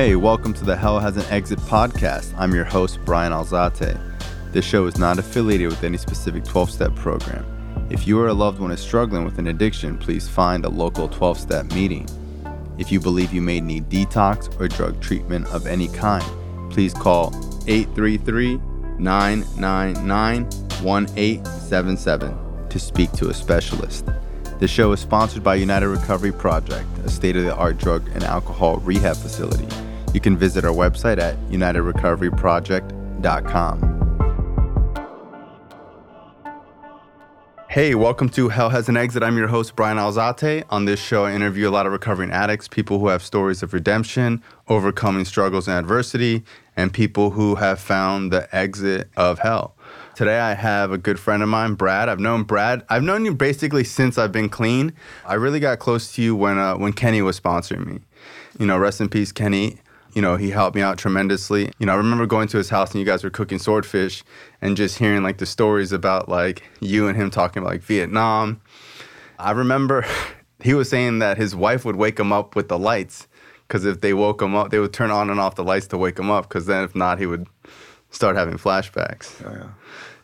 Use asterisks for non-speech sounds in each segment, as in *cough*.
Hey, welcome to the Hell Has an Exit podcast. I'm your host, Bryan Alzate. This show is not affiliated with any specific 12 step program. If you or a loved one is struggling with an addiction, please find a local 12 step meeting. If you believe you may need detox or drug treatment of any kind, please call 833 999 1877 to speak to a specialist. The show is sponsored by United Recovery Project, a state of the art drug and alcohol rehab facility. You can visit our website at unitedrecoveryproject.com. Hey, welcome to Hell Has an Exit. I'm your host, Bryan Alzate. On this show, I interview a lot of recovering addicts, people who have stories of redemption, overcoming struggles and adversity, and people who have found the exit of hell. Today, I have a good friend of mine, Brad. I've known Brad. I've known you basically since I've been clean. I really got close to you when uh, when Kenny was sponsoring me. You know, rest in peace, Kenny you know, he helped me out tremendously. You know, I remember going to his house and you guys were cooking swordfish and just hearing like the stories about like you and him talking about like Vietnam. I remember *laughs* he was saying that his wife would wake him up with the lights because if they woke him up, they would turn on and off the lights to wake him up because then if not, he would start having flashbacks. Oh, yeah.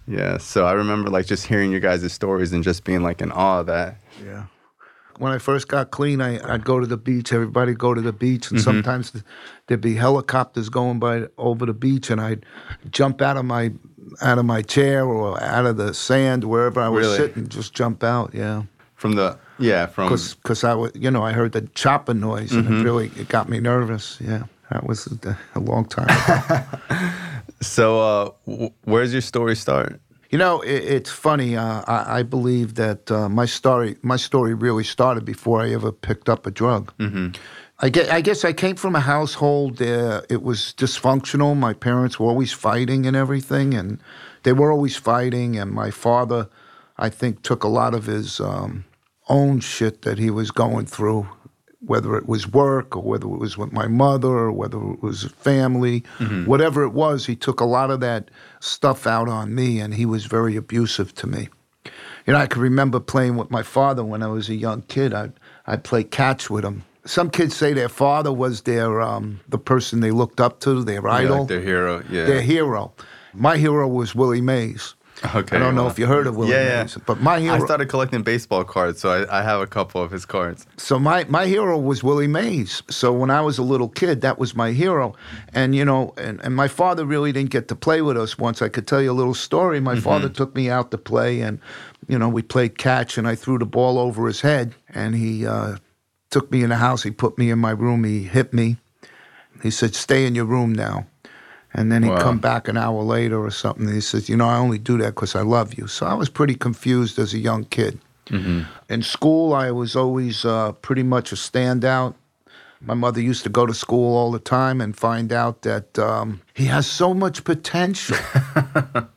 Yeah. So I remember like just hearing your guys' stories and just being like in awe of that. Yeah when I first got clean, I, would go to the beach. Everybody go to the beach, and mm-hmm. sometimes there'd be helicopters going by over the beach, and I'd jump out of my out of my chair or out of the sand wherever I was really? sitting, just jump out. Yeah. From the yeah from because I was you know I heard the chopping noise mm-hmm. and it mm-hmm. really it got me nervous. Yeah, that was a, a long time. *laughs* so uh, w- where's your story start? You know, it, it's funny. Uh, I, I, believe that uh, my story, my story, really started before I ever picked up a drug. Mm-hmm. I, get, I guess I came from a household uh, it was dysfunctional. My parents were always fighting and everything, and they were always fighting. And my father, I think, took a lot of his um, own shit that he was going through whether it was work or whether it was with my mother or whether it was family, mm-hmm. whatever it was, he took a lot of that stuff out on me and he was very abusive to me. You know, I can remember playing with my father when I was a young kid. I'd, I'd play catch with him. Some kids say their father was their um, the person they looked up to, their idol, yeah, like their hero. Yeah, their hero. My hero was Willie Mays. Okay. I don't know if you heard of Willie yeah, Mays, yeah. but my hero. I started collecting baseball cards, so I, I, have a couple of his cards. So my my hero was Willie Mays. So when I was a little kid, that was my hero, and you know, and, and my father really didn't get to play with us once. I could tell you a little story. My mm-hmm. father took me out to play, and you know, we played catch, and I threw the ball over his head, and he uh, took me in the house. He put me in my room. He hit me. He said, "Stay in your room now." And then he'd wow. come back an hour later or something. And he says, You know, I only do that because I love you. So I was pretty confused as a young kid. Mm-hmm. In school, I was always uh, pretty much a standout. My mother used to go to school all the time and find out that um, he has so much potential. *laughs*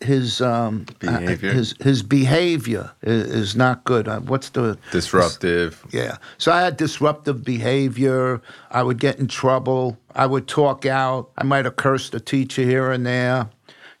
his um, uh, behavior. Uh, his his behavior is, is not good. Uh, what's the disruptive? yeah. So I had disruptive behavior. I would get in trouble. I would talk out. I might have cursed a teacher here and there.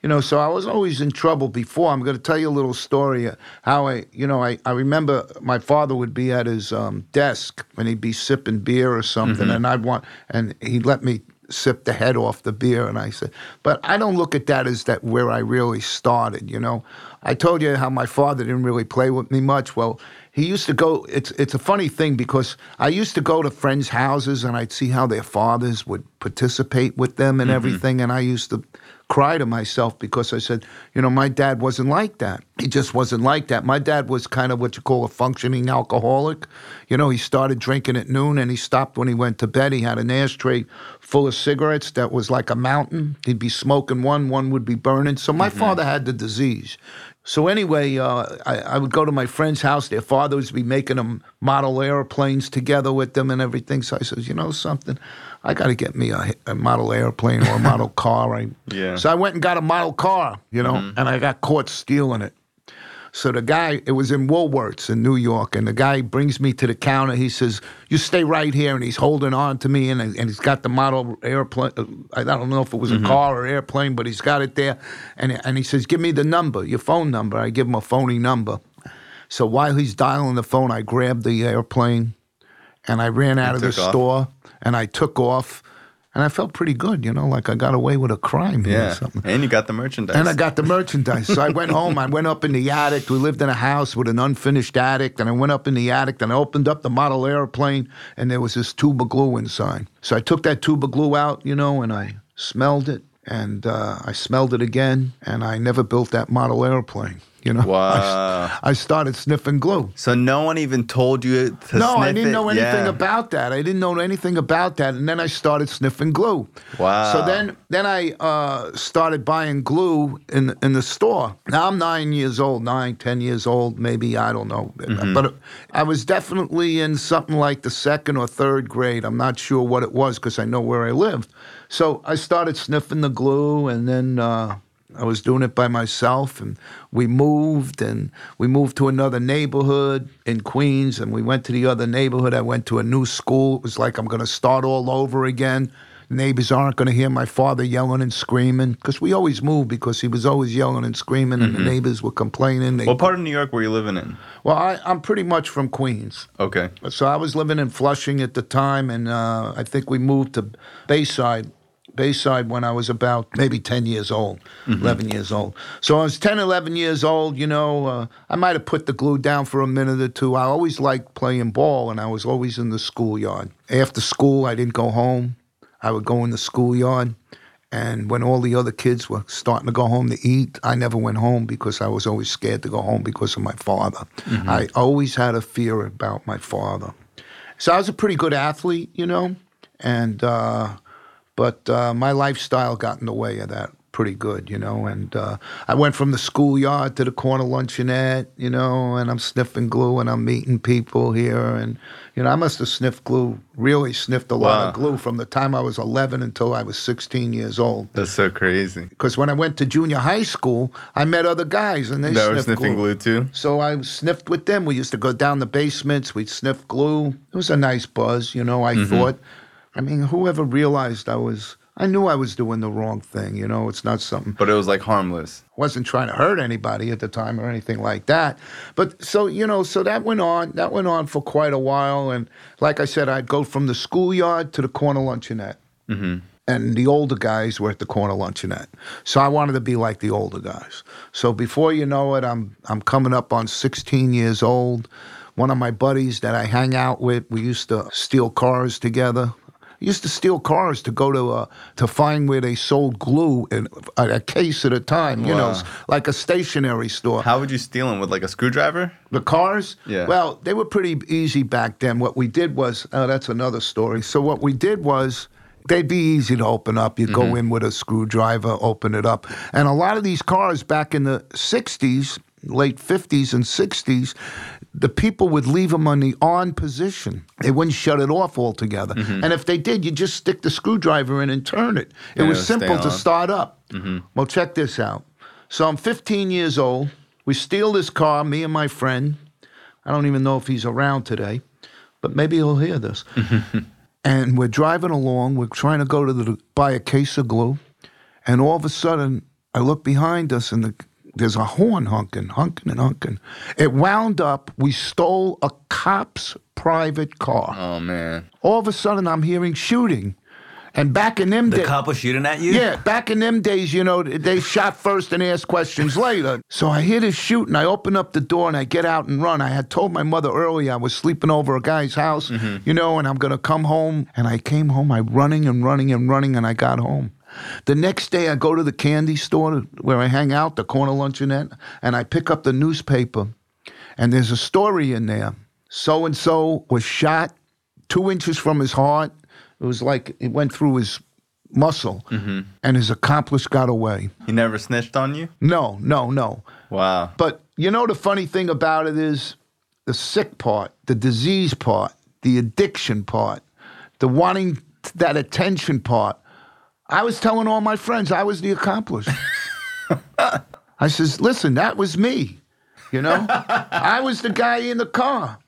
You know, so I was always in trouble before. I'm going to tell you a little story how I, you know, I, I remember my father would be at his um, desk and he'd be sipping beer or something, mm-hmm. and I'd want, and he'd let me sip the head off the beer. And I said, but I don't look at that as that where I really started, you know. I told you how my father didn't really play with me much. Well, he used to go it's it's a funny thing because I used to go to friends' houses and I'd see how their fathers would participate with them and mm-hmm. everything and I used to cry to myself because I said, you know, my dad wasn't like that. He just wasn't like that. My dad was kind of what you call a functioning alcoholic. You know, he started drinking at noon and he stopped when he went to bed. He had an ashtray full of cigarettes that was like a mountain. He'd be smoking one, one would be burning. So my mm-hmm. father had the disease. So anyway, uh, I, I, would go to my friend's house. Their fathers would be making them model airplanes together with them and everything. So I says, you know something, I got to get me a, a, model airplane or a model *laughs* car. I, yeah. So I went and got a model car, you know, mm-hmm. and I got caught stealing it. So the guy, it was in Woolworths in New York, and the guy brings me to the counter. He says, "You stay right here," and he's holding on to me, and, and he's got the model airplane. Uh, I don't know if it was a mm-hmm. car or airplane, but he's got it there, and and he says, "Give me the number, your phone number." I give him a phony number. So while he's dialing the phone, I grabbed the airplane, and I ran out of the off. store and I took off, and I felt pretty good, you know, like I got away with a crime here or Yeah. something. And you got the merchandise. And I got the merchandise. So I went home. I went up in the attic. We lived in a house with an unfinished attic. And I went up in the attic and I opened up the model airplane and there was this tube of glue inside. So I took that tube of glue out, you know, and I smelled it. And uh, I smelled it again. And I never built that model airplane, you know. *laughs* Wow. I, I started sniffing glue. So no one even told you to No, I didn't it? know anything Yeah. about that. I didn't know anything about that, and then I started sniffing glue. Wow. So then, then I uh, started buying glue in in the store. Now I'm nine years old, nine, ten years old, maybe I don't know, Mm-hmm. but I was definitely in something like the second or third grade. I'm not sure what it was because I know where I lived. So I started sniffing the glue, and then. Uh, I was doing it by myself, and we moved, and we moved to another neighborhood in Queens, and we went to the other neighborhood. I went to a new school. It was like I'm going to start all over again. Neighbors aren't going to hear my father yelling and screaming because we always moved because he was always yelling and screaming, and the neighbors were complaining. They, What part of New York were you living in? well, I, I'm pretty much from Queens. Okay. So I was living in Flushing at the time, and uh, I think we moved to Bayside. Bayside when I was about maybe 10 years old, 11 years old. So I was 10, 11 years old, you know, uh, I might have put the glue down for a minute or two. I always liked playing ball, and I was always in the schoolyard. After school, I didn't go home. I would go in the schoolyard. And when all the other kids were starting to go home to eat, I never went home because I was always scared to go home because of my father. I always had a fear about my father. So I was a pretty good athlete, you know, and uh, but uh, my lifestyle got in the way of that pretty good, you know. And uh, I went from the schoolyard to the corner luncheonette, you know, and I'm sniffing glue and I'm meeting people here, and you know, I must have sniffed glue, really sniffed a lot Wow. of glue from the time I was 11 until I was 16 years old. That's so crazy. Because when I went to junior high school, I met other guys and they That were sniffed sniffing glue too? so I sniffed with them. We used to go down the basements. We'd sniff glue. It was a nice buzz, you know. I Mm-hmm. thought, I mean, whoever realized I was, I knew I was doing the wrong thing, you know. It's not something, But it was like harmless. wasn't trying to hurt anybody at the time or anything like that. But so, you know, so that went on. That went on for quite a while. And like I said, I'd go from the schoolyard to the corner luncheonette. Mm-hmm. And the older guys were at the corner luncheonette. So I wanted to be like the older guys. So before you know it, I'm I'm coming up on 16 years old. One of my buddies that I hang out with, we used to steal cars together. I used to steal cars to go to uh, to find where they sold glue in a, a case at a time. You know, like a stationery store. How would you steal them with like a screwdriver? The cars? Yeah. Well, they were pretty easy back then. What we did was, oh, that's another story. So what we did was, they'd be easy to open up. You go in with a screwdriver, open it up. And a lot of these cars back in the 60s, late 50s and 60s, the people would leave them on the on position. They wouldn't shut it off altogether. Mm-hmm. And if they did, you just stick the screwdriver in and turn it. It Yeah, was simple to start up. Mm-hmm. Well, check this out. So I'm 15 years old. We steal this car, me and my friend. I don't even know if he's around today, but maybe he'll hear this. *laughs* and we're driving along. We're trying to go to the buy a case of glue, and all of a sudden, I look behind us, and the, there's a horn honking, honking, and honking. It wound up. We stole a cop's private car. Oh man. All of a sudden, I'm hearing shooting, and back in them The days. cop was shooting at you? Yeah, back in them days, you know, they shot first and asked questions *laughs* later. So I hear this shooting. I open up the door and I get out and run. I had told my mother earlier I was sleeping over a guy's house, mm-hmm. you know, and I'm going to come home. And I came home. I running and running and running, and I got home. The next day, I go to the candy store where I hang out, the corner luncheonette, and I pick up the newspaper, and there's a story in there. So and so was shot two inches from his heart. It was like it went through his muscle, mm-hmm. and his accomplice got away. He never snitched on you? No, no, no. Wow. But you know the funny thing about it is the sick part, the disease part, the addiction part, the wanting that attention part. I was telling all my friends I was the accomplice. *laughs* I says, listen, that was me. You know, *laughs* I was the guy in the car.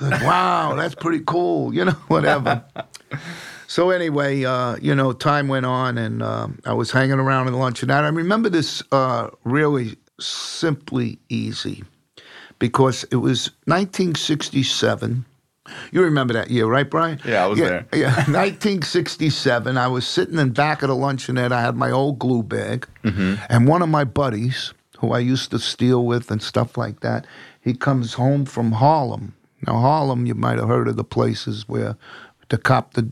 Like, wow, that's pretty cool. You know, whatever. *laughs* So anyway, uh, you know, time went on, and um, I was hanging around in lunch, and I remember this uh, really simply easy because it was 1967, You remember that year, right, Bryan? Yeah, I was yeah, there. Yeah, *laughs* 1967. I was sitting in back of the luncheonette. I had my old glue bag, Mm-hmm. and one of my buddies, who I used to steal with and stuff like that, he comes home from Harlem. Now, Harlem, you might have heard of the places where to cop the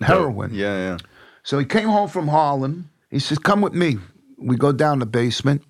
heroin. Yeah, yeah. So he came home from Harlem. He says, "Come with me." We go down the basement.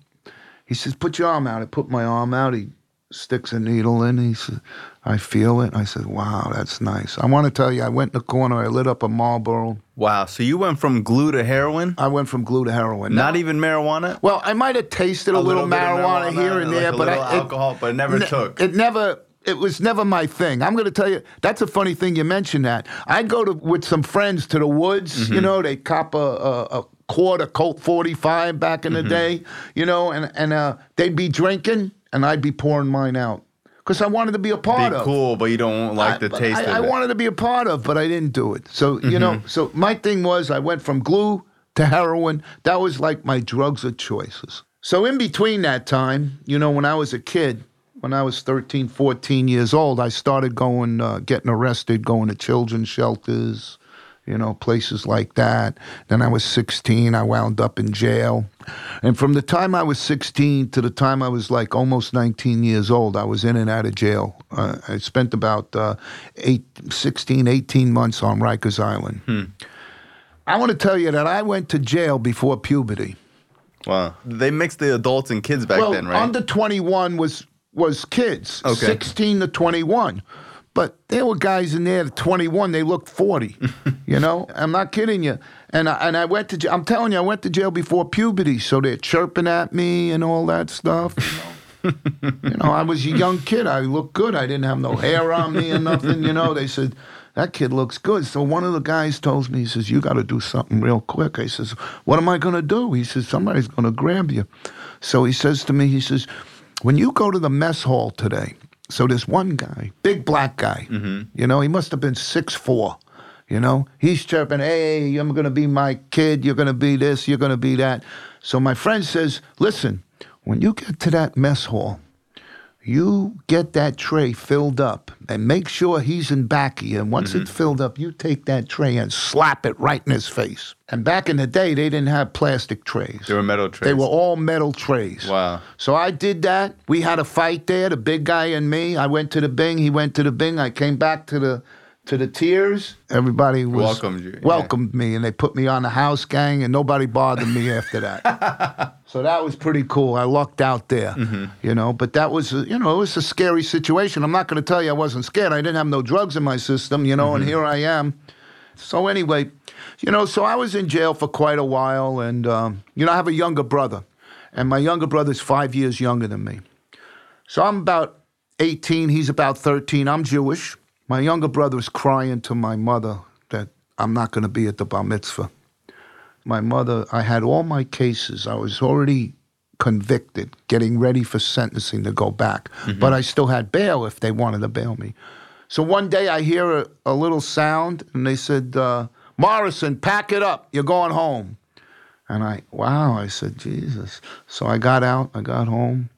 He says, "Put your arm out." I put my arm out. He sticks a needle in. He says, "I feel it." I said, "Wow, that's nice." I want to tell you, I went in the corner. I lit up a Marlboro. Wow. So you went from glue to heroin? I went from glue to heroin. Not even marijuana? Well, I might have tasted a, little, bit of marijuana, here and like there, a but little I, it, alcohol, but it never ne- took. It never. It was never my thing. I'm going to tell you. That's a funny thing you mentioned that. I'd go to with some friends to the woods. Mm-hmm. You know, they cop a, a, a quarter Colt 45 back in Mm-hmm. the day. You know, and and uh, they'd be drinking, and I'd be pouring mine out because I wanted to be a part Be of. cool, but you don't like the I, but taste I, of I it. Mm-hmm. wanted to be a part of, but I didn't do it. So you know, so my thing was I went from glue to heroin. That was like my drugs of choices. So in between that time, you know, when I was a kid, when I was 13, 14 years old, I started going, uh, getting arrested, going to children's shelters, you know, places like that. Then I was 16, I wound up in jail. And from the time I was 16 to the time I was like almost 19 years old, I was in and out of jail. Uh, I spent about uh, eight, 16, 18 months on Rikers Island. I want to tell you that I went to jail before puberty. Wow. They mixed the adults and kids back well, then, right? under 21 was was kids, Okay. 16 to 21. But there were guys in there at 21, they looked 40. *laughs* you know, I'm not kidding you. And I, and I went to jail. I'm telling you, I went to jail before puberty, so they're chirping at me and all that stuff. You know, *laughs* you know I was a young kid. I looked good. I didn't have no hair on me or nothing. You know, they said that kid looks good. So one of the guys tells me, he says, "You got to do something real quick." I says, "What am I going to do?" He says, "Somebody's going to grab you." So he says to me, he says, "When you go to the mess hall today." So this one guy, big black guy. Mm-hmm. You know, he must have been six four. You know, he's chirping, "Hey, you're going to be my kid. You're going to be this. You're going to be that." So my friend says, "Listen, when you get to that mess hall, you get that tray filled up and make sure he's in back of you. And once it's mm-hmm. filled up, you take that tray and slap it right in his face. And back in the day, they didn't have plastic trays. they were metal trays. They were all metal trays. Wow. So I did that. We had a fight there, the big guy and me. I went to the Bing. He went to the Bing. I came back to the to the tiers. Everybody was Welcomed you, yeah. Welcomed me, and they put me on the house gang, and nobody bothered me after that. *laughs* so that was pretty cool. I lucked out there, Mm-hmm. you know. But that was, you know, it was a scary situation. I'm not going to tell you I wasn't scared. I didn't have no drugs in my system, you know, Mm-hmm. and here I am. So anyway, you know, so I was in jail for quite a while, and um, you know, I have a younger brother, and my younger brother's five years younger than me. So I'm about 18. He's about 13. I'm Jewish. My younger brother's crying to my mother that I'm not going to be at the bar mitzvah. My mother, I had all my cases. I was already convicted, getting ready for sentencing to go back, but I still had bail if they wanted to bail me. So one day I hear a, a little sound, and they said, uh, Morrison, pack it up. You're going home. And I, wow, I said, Jesus. So I got out, I got home,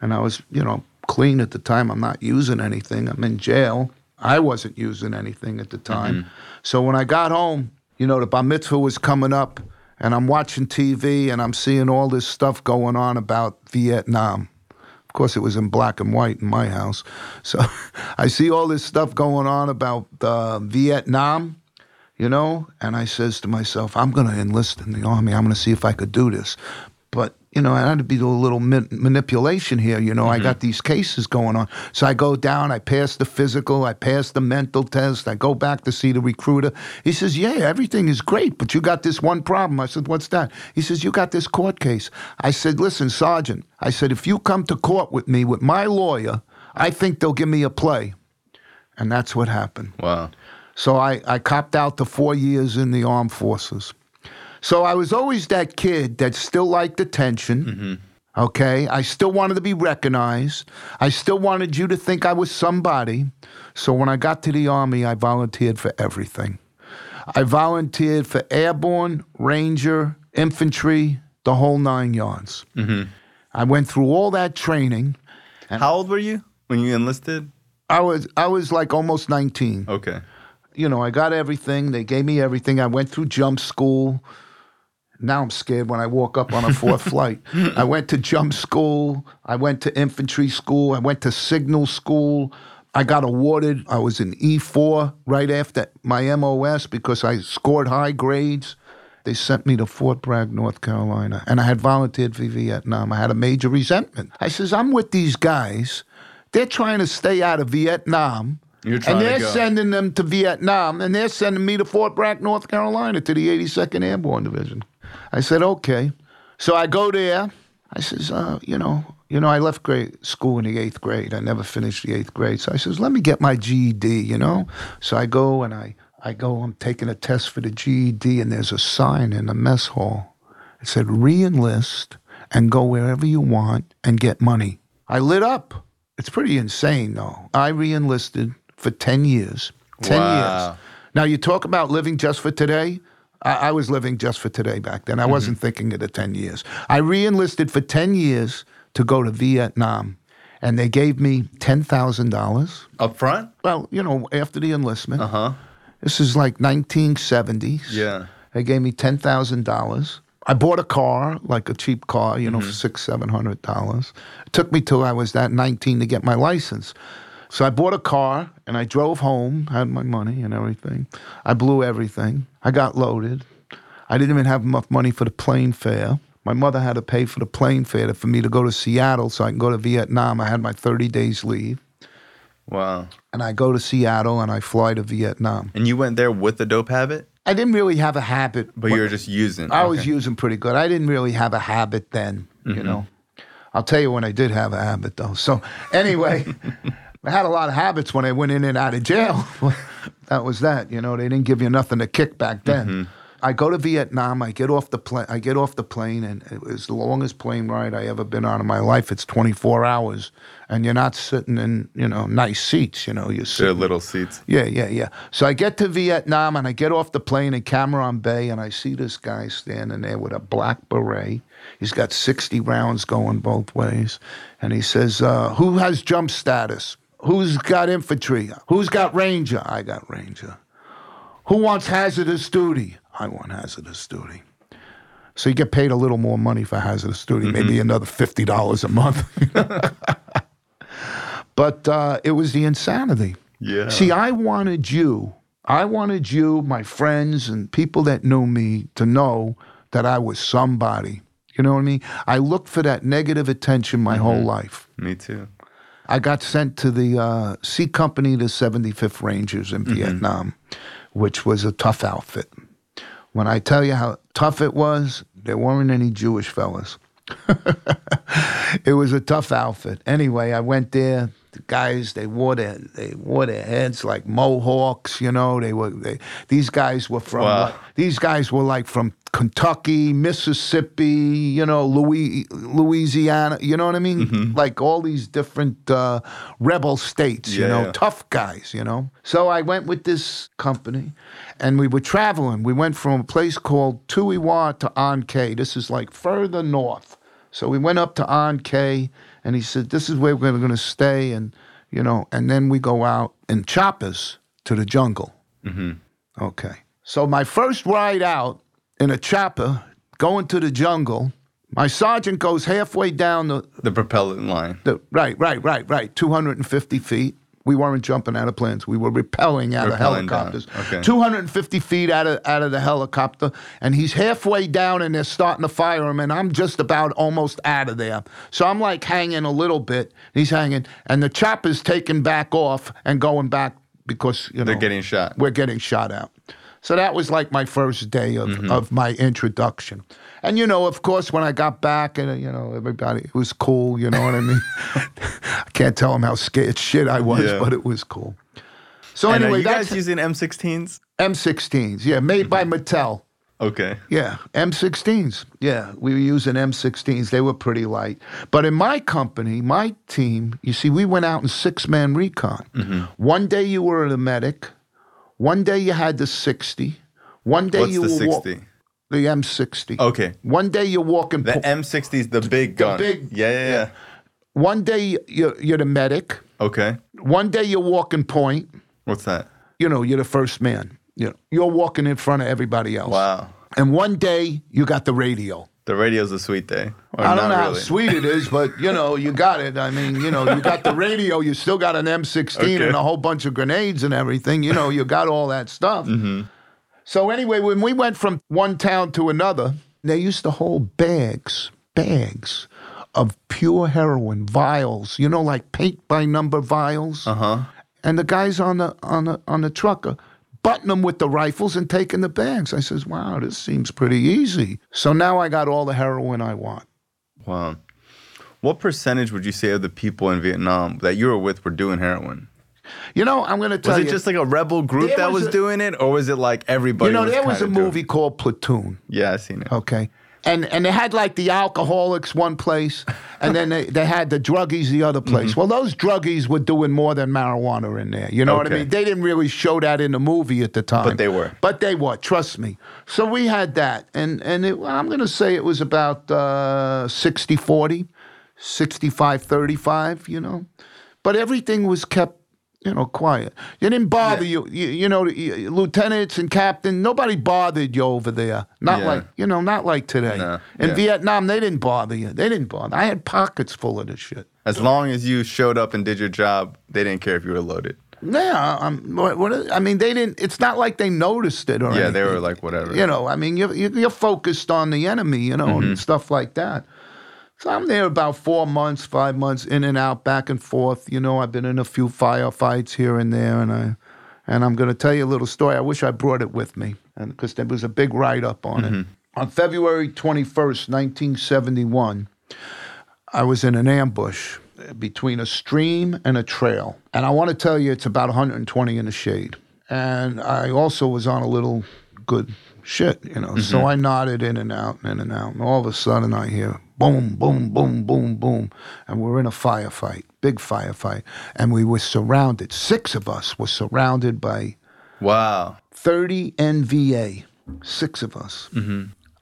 and I was, you know, clean at the time. I'm not using anything. I'm in jail. I wasn't using anything at the time. So when I got home, you know, the bar mitzvah was coming up, and I'm watching TV and I'm seeing all this stuff going on about Vietnam. Of course, it was in black and white in my house. *laughs* So I see all this stuff going on about uh, Vietnam you know? And I says to myself, I'm going to enlist in the army. I'm going to see if I could do this. But, you know, I had to be a little man- manipulation here. You know, I mm-hmm. got these cases going on. So I go down, I pass the physical, I pass the mental test, I go back to see the recruiter. He says, Yeah, everything is great, but you got this one problem. I said, What's that? He says, You got this court case. I said, Listen, Sergeant, I said, if you come to court with me with my lawyer, I think they'll give me a play. And that's what happened. Wow. So I, I copped out to four years in the armed forces. So I was always that kid that still liked attention. Mm-hmm. Okay. I still wanted to be recognized. I still wanted you to think I was somebody. So when I got to the army, I volunteered for everything. I volunteered for airborne, ranger, infantry, the whole nine yards. Mm-hmm. I went through all that training. How old were you when you enlisted? I was I was like almost 19. Okay. You know, I got everything. They gave me everything. I went through jump school. Now I'm scared when I walk up on a fourth *laughs* flight. I went to jump school. I went to infantry school. I went to signal school. I got awarded. I was in E4 right after my MOS because I scored high grades. They sent me to Fort Bragg, North Carolina, and I had volunteered for Vietnam. I had a major resentment. I says, I'm with these guys. They're trying to stay out of Vietnam. You're trying and they're sending them to Vietnam, and they're sending me to Fort Bragg, North Carolina, to the 82nd Airborne Division. I said, okay. So I go there. I says, uh, you know, you know, I left grade school in the eighth grade. I never finished the eighth grade. So I says, let me get my GED, you know. So I go and I, I go. I'm taking a test for the GED, and there's a sign in the mess hall. It said, re-enlist and go wherever you want and get money. I lit up. It's pretty insane, though. I re-enlisted for ten years. Ten Wow. years. Now you talk about living just for today. I, I was living just for today back then. I wasn't thinking of the ten years. I re-enlisted for ten years to go to Vietnam, and they gave me ten thousand dollars. Up front? Well, you know, after the enlistment. Uh huh. This is like 1970s. Yeah. They gave me ten thousand dollars. I bought a car, like a cheap car, you know, for six, seven hundred dollars. It took me till I was that nineteen to get my license. So I bought a car and I drove home, had my money and everything. I blew everything. I got loaded. I didn't even have enough money for the plane fare. My mother had to pay for the plane fare for me to go to Seattle so I can go to Vietnam. I had my 30 days leave. Wow. And I go to Seattle and I fly to Vietnam. And you went there with the dope habit, I didn't really have a habit. but you were just using. I was using pretty good. I didn't really have a habit then, you mm-hmm. know. I'll tell you when I did have a habit though. So anyway, *laughs* I had a lot of habits when I went in and out of jail. *laughs* that was that, you know. They didn't give you nothing to kick back then. I go to Vietnam. I get off the plane. I get off the plane, and it was the longest plane ride I ever been on in my life. It's 24 hours, and you're not sitting in, you know, nice seats. You know, you're They're sitting little seats. yeah, yeah, yeah. So I get to Vietnam and I get off the plane in Cam Ranh Bay and I see this guy standing there with a black beret. He's got 60 rounds going both ways. And he says, uh, Who has jump status? Who's got infantry? Who's got ranger? I got ranger. Who wants hazardous duty? I want hazardous duty. So you get paid a little more money for hazardous duty, maybe another $50 a month. *laughs* but uh, it was the insanity. Yeah. See, I wanted you, I wanted you, my friends, and people that knew me to know that I was somebody. You know what I mean? I looked for that negative attention my whole life. Me too. I got sent to the uh, C Company, the 75th Rangers in Vietnam, which was a tough outfit. When I tell you how tough it was, there weren't any Jewish fellas. *laughs* it was a tough outfit. Anyway, I went there. The guys they wore their they wore their heads like mohawks. You know, they were they, these guys were from Wow. like- these guys were like from Kentucky, Mississippi, you know, Louis, Louisiana. You know what I mean? Like all these different uh, rebel states. you Yeah, know, yeah. tough guys. You know. So I went with this company, and we were traveling. We went from a place called Tuy Hoa to An Khe. This is like further north. So we went up to An Khe, and he said, "This is where we're going to stay," and you know, and then we go out in choppers to the jungle. Mm-hmm. Okay. So my first ride out in a chopper going to the jungle, my sergeant goes halfway down the, The propellant line. the right, right, right, right, 250 feet. We weren't jumping out of planes. We were repelling out Rappelling of helicopters. Okay. 250 feet out of out of the helicopter, and he's halfway down, and they're starting to fire him, and I'm just about almost out of there. So I'm like hanging a little bit. He's hanging, and the chopper's taking back off and going back because you know They're getting shot. we're getting shot out. So that was like my first day of, mm-hmm. of my introduction. And, you know, of course, when I got back, and, you know, everybody, it was cool, you know what I mean? *laughs* I can't tell them how scared shit I was, Yeah. but it was cool. So, And are anyway, you that's guys using M16s? M16s. Yeah, made by Mattel. Okay. Yeah, M16s. Yeah, we were using M16s. They were pretty light. But in my company, my team, you see, we went out in six man recon. Mm-hmm. One day you were the medic. One day you had the 60. One day What's you were wa- 60? The M60. Okay. One day you're walking. The po- M60 is the big gun. The big- yeah, yeah, yeah. one day you're, you're the medic. Okay. One day you're walking point. What's that? You know, you're the first man. You know, you're walking in front of everybody else. Wow. And one day you got the radio. The radio's a sweet day. I don't know not how sweet it is, but you know, you got it. I mean, you know, you got the radio, you still got an M16 *laughs* Okay. and a whole bunch of grenades and everything. You know, you got all that stuff. Mm-hmm. So anyway, when we went from one town to another, they used to hold bags, bags of pure heroin, vials, you know, like paint by number vials. Uh huh. And the guys on the on the on the truck are butting them with the rifles and taking the bags. I says, "Wow, this seems pretty easy." So now I got all the heroin I want. Wow. What percentage would you say of the people in Vietnam that you were with were doing heroin? You know, I'm going to tell you. Was it just like a rebel group that was was, a- doing it, or was it like everybody? you know, there was a doing movie called Platoon. Yeah, I seen it. Okay. And and they had like the alcoholics one place, and then they, they had the druggies the other place. Mm-hmm. Well, those druggies were doing more than marijuana in there. You know what I mean? They didn't really show that in the movie at the time. But they were. But they were. Trust me. So we had that, and and it, I'm going to say it was about uh, 60 40, 65 35. You know, but everything was kept. You know, quiet. You didn't bother you, you. You know, you- lieutenants and captain. Nobody bothered you over there. Not Yeah. like you know, not like today. No, In yeah. Vietnam, they didn't bother you. They didn't bother. I had pockets full of this shit. As long as you showed up and did your job, they didn't care if you were loaded. Yeah, um, what, what, I mean, they didn't. It's not like they noticed it or Yeah, they were like whatever. You know, I mean, you're, you're you're focused on the enemy, you know, Mm-hmm. and stuff like that. So I'm there about four months, five months, in and out, back and forth. You know, I've been in a few firefights here and there, and I, and I'm going to tell you a little story. I wish I brought it with me, and because there was a big write up on Mm-hmm. it. On February 21st, 1971, I was in an ambush between a stream and a trail. And I want to tell you, it's about 120 in the shade. And I also was on a little good shit, you know. So I nodded in and out, and in and out. And all of a sudden I hear boom, boom, boom, boom, boom. And we're in a firefight, big firefight. And we were surrounded, six of us were surrounded by Wow. 30 NVA, six of us.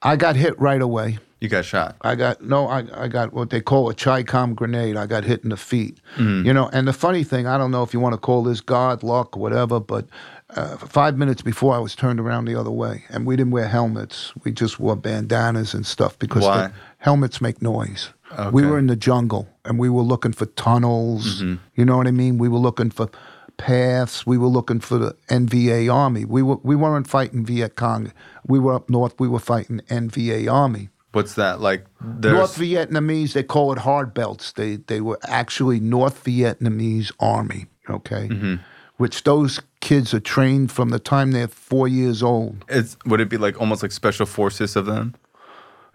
I got hit right away. You got shot. I got no, I, I got what they call a Chicom grenade. I got hit in the feet. You know, and the funny thing, I don't know if you want to call this God, luck, or whatever, but uh, five minutes before I was turned around the other way, and we didn't wear helmets. We just wore bandanas and stuff because Why? Helmets make noise. We were in the jungle and we were looking for tunnels. You know what I mean? We were looking for paths. We were looking for the NVA army. We were we weren't fighting Viet Cong. We were up north. We were fighting NVA army. What's that like? There's North Vietnamese, they call it hard belts. They they were actually North Vietnamese army, okay? Mm-hmm. Which those kids are trained from the time they're four years old. it's would it be like almost like special forces of them?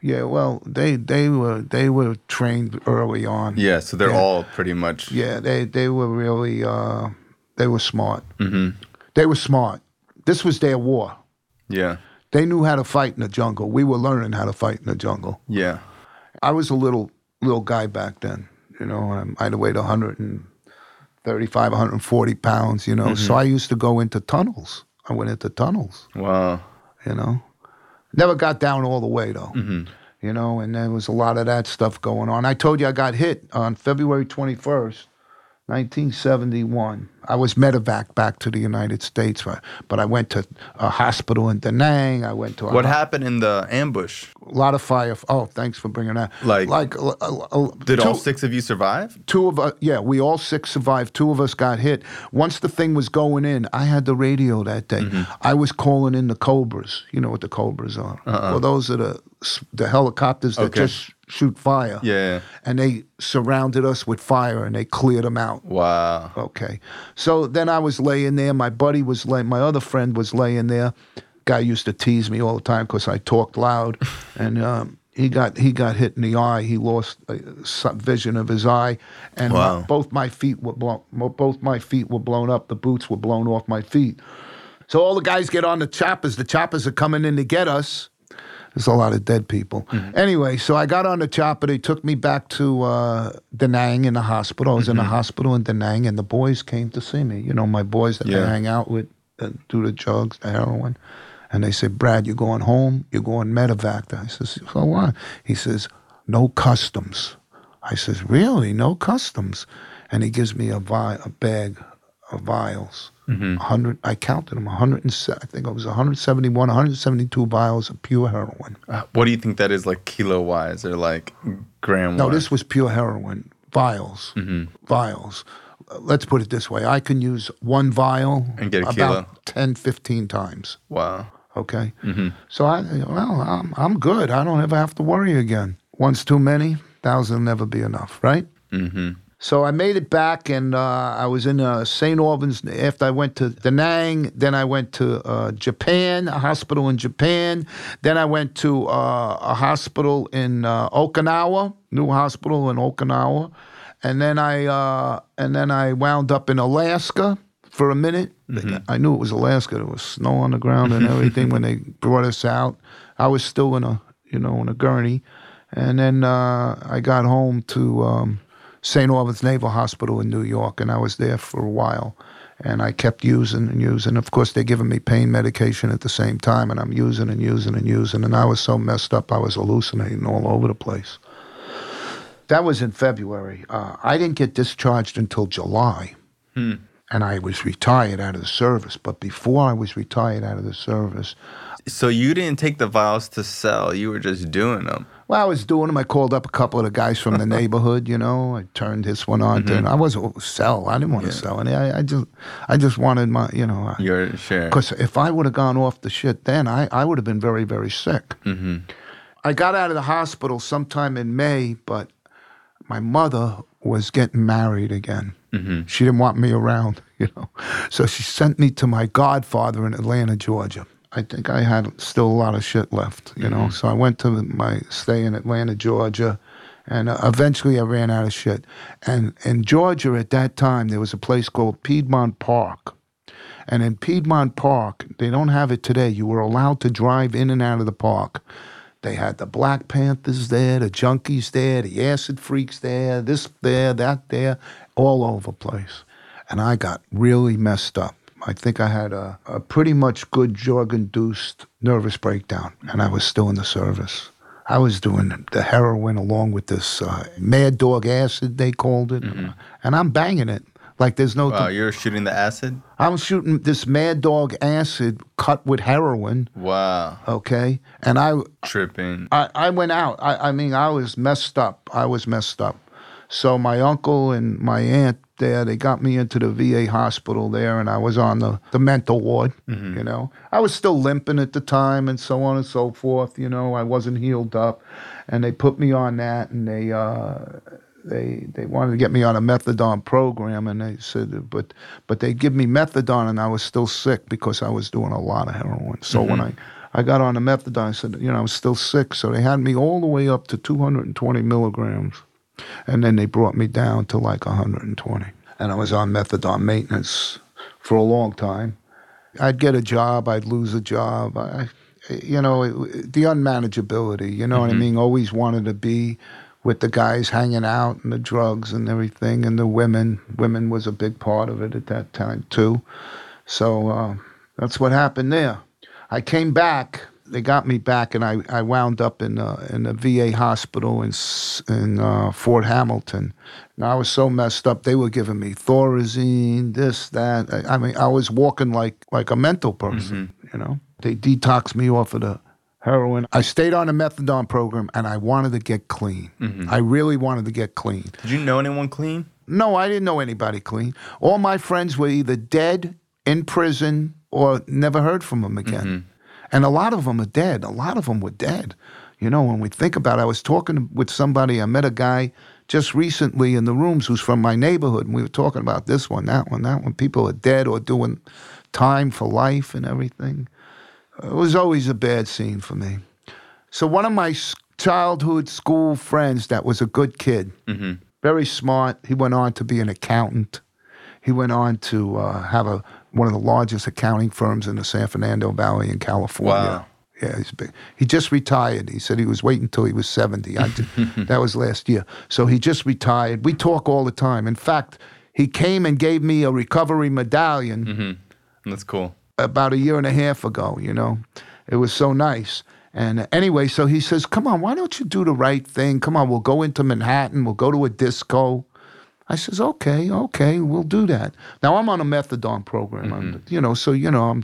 Yeah, well, they they were they were trained early on. Yeah, so they're Yeah. all pretty much. Yeah, they they were really uh, they were smart. Mm-hmm. They were smart. This was their war. Yeah, They knew how to fight in the jungle. We were learning how to fight in the jungle. yeah. I was a little little guy back then. You know, I might have weighed 135, 140 pounds. You know, so I used to go into tunnels. I went into tunnels. Wow. You know, never got down all the way though. Mm-hmm. You know, and there was a lot of that stuff going on. I told you I got hit on February 21st, 1971. I was medevac back to the United States, but- I went to a hospital in Da Nang. I went to a What happened in the ambush? a lot of fire. Oh, thanks for bringing that. Like- like uh, uh, uh, Did all six of you survive? two of us yeah we all six survived two of us got hit once the thing was going in i had the radio that day Mm-hmm. i was calling in the cobras you know what the cobras are well those are the the helicopters that Uh-uh. Okay. just shoot fire Yeah. and they surrounded us with fire and they cleared them out Wow. Okay. So then I was laying there. My buddy was laying, my other friend was laying there. Guy used to tease me all the time because I talked loud. *laughs* and um, he got he got hit in the eye. He lost uh, vision of his eye. And my- both my feet were blown, both my feet were blown up. The boots were blown off my feet. So all the guys get on the choppers. The choppers are coming in to get us. There's a lot of dead people. Anyway, so I got on the chopper. They took me back to uh, Da Nang in the hospital. I was in the hospital in Da Nang, and the boys came to see me. You know, my boys that I hang out with, uh, do the drugs, the heroin. And they said, Brad, you're going home. You're going medevac. I says, so what? He says, no customs. I says, really? No customs? and he gives me a, vi- a bag of vials. Mm-hmm. 100, I counted them, 107, I think it was 171, 172 vials of pure heroin. Uh, what do you think that is like kilo wise or like gram wise? No, this was pure heroin, vials, Mm-hmm. vials. Uh, Let's put it this way I can use one vial And get a about kilo. 10, 15 times. Wow. Okay. Mm-hmm. So I, well, I'm, I'm good. I don't ever have to worry again. Once too many, thousand will never be enough, right? Mm-hmm. So I made it back, and uh, I was in uh, St. Albans. After I went to Da Nang, then I went to uh, Japan, a hospital in Japan. Then I went to uh, a hospital in uh, Okinawa, new hospital in Okinawa, and then I uh, and then I wound up in Alaska for a minute. I knew it was Alaska. There was snow on the ground and everything *laughs* when they brought us out. I was still in a you know in a gurney, and then uh, I got home to. Um, St. Albans Naval Hospital in New York, and I was there for a while. And I kept using and using. Of course, they're giving me pain medication at the same time, and I'm using and using and using. And I was so messed up, I was hallucinating all over the place. That was in February. Uh, I didn't get discharged until July, and I was retired out of the service. But before I was retired out of the service, So you didn't take the vials to sell; you were just doing them. Well, I was doing them. I called up a couple of the guys from the *laughs* neighborhood. You know, I turned this one on. To, I wasn't sell. I didn't want to sell any. I, I just, I just wanted my, you know, Your share. because if I would have gone off the shit then, I, I would have been very, very sick. Mm-hmm. I got out of the hospital sometime in May, but my mother was getting married again. Mm-hmm. She didn't want me around, *laughs* you know, so she sent me to my godfather in Atlanta, Georgia. I think I had still a lot of shit left, you know. So I went to my stay in Atlanta, Georgia, and uh, eventually I ran out of shit. And in Georgia at that time, there was a place called Piedmont Park. And in Piedmont Park, they don't have it today. You were allowed to drive in and out of the park. They had the Black Panthers there, the junkies there, the acid freaks there, this there, that there, all over the place. And I got really messed up. I think I had a, a pretty much good drug induced nervous breakdown, and I was still in the service. I was doing the heroin along with this uh, mad dog acid, they called it. And I'm banging it like there's no. Wow, you're shooting the acid. I'm shooting this mad dog acid cut with heroin, Wow, okay? And I, tripping. I, I went out. I, I mean, I was messed up. I was messed up. So my uncle and my aunt there, they got me into the VA hospital there, and I was on the, the mental ward, you know. I was still limping at the time and so on and so forth, you know. I wasn't healed up. And they put me on that, and they, uh, they they wanted to get me on a methadone program, and they said, but but they give me methadone, and I was still sick because I was doing a lot of heroin. So when I I got on the methadone, I said, you know, I was still sick, so they had me all the way up to 220 milligrams, and then they brought me down to like 120, and I was on methadone maintenance for a long time. I'd get a job, I'd lose a job. I, you know, it, the unmanageability. You know what I mean? Always wanted to be with the guys hanging out and the drugs and everything, and the women. Women was a big part of it at that time too. So uh, that's what happened there. I came back. They got me back, and I, I wound up in uh, in a VA hospital in in uh, Fort Hamilton. And I was so messed up. They were giving me Thorazine, this, that. I, I mean, I was walking like like a mental person. You know, they detoxed me off of the heroin. I stayed on a methadone program, and I wanted to get clean. I really wanted to get clean. Did you know anyone clean? No, I didn't know anybody clean. All my friends were either dead, in prison, or never heard from them again. And a lot of them are dead. A lot of them were dead. You know, when we think about it, I was talking with somebody, I met a guy just recently in the rooms who's from my neighborhood, and we were talking about this one, that one, that one. People are dead or doing time for life and everything. It was always a bad scene for me. So one of my childhood school friends that was a good kid, very smart. He went on to be an accountant. He went on to uh, have a one of the largest accounting firms in the San Fernando Valley in California. Wow. Yeah, he's big. He just retired. He said he was waiting until he was 70. I did- *laughs* that was last year. So he just retired. We talk all the time. In fact, he came and gave me a recovery medallion Mm-hmm. That's cool. about a year and a half ago, you know. It was so nice. And anyway, so he says, Come on, why don't you do the right thing? Come on, we'll go into Manhattan, we'll go to a disco. I says, okay, okay, we'll do that. Now I'm on a methadone program, I'm, you know, so you know I'm,